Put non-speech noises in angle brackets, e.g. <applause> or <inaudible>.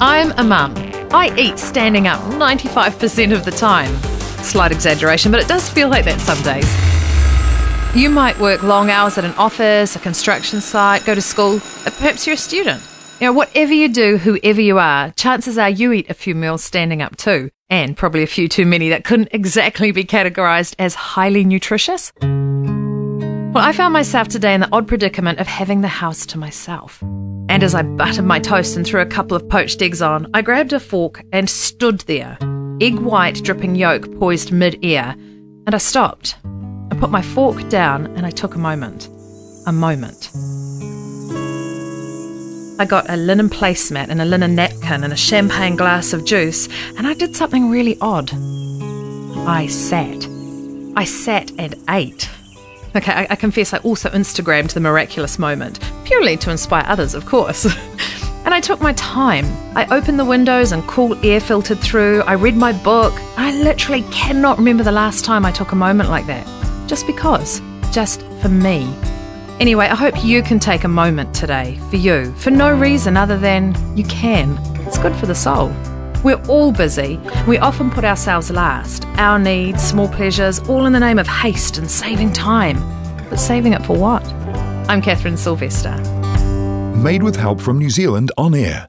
I'm a mum. I eat standing up 95% of the time. Slight exaggeration, but it does feel like that some days. You might work long hours at an office, a construction site, go to school, perhaps you're a student. You know, whatever you do, whoever you are, chances are you eat a few meals standing up too, and probably a few too many that couldn't exactly be categorized as highly nutritious. Well, I found myself today in the odd predicament of having the house to myself. And as I buttered my toast and threw a couple of poached eggs on, I grabbed a fork and stood there, egg white dripping yolk poised mid air, and I stopped. I put my fork down and I took a moment. A moment. I got a linen placemat and a linen napkin and a champagne glass of juice, and I did something really odd. I sat. I sat and ate. Okay, I, I confess I also Instagrammed the miraculous moment, purely to inspire others, of course. <laughs> and I took my time. I opened the windows and cool air filtered through. I read my book. I literally cannot remember the last time I took a moment like that. Just because. Just for me. Anyway, I hope you can take a moment today for you, for no reason other than you can. It's good for the soul. We're all busy. We often put ourselves last, our needs, small pleasures, all in the name of haste and saving time. But saving it for what? I'm Catherine Sylvester. Made with help from New Zealand On Air.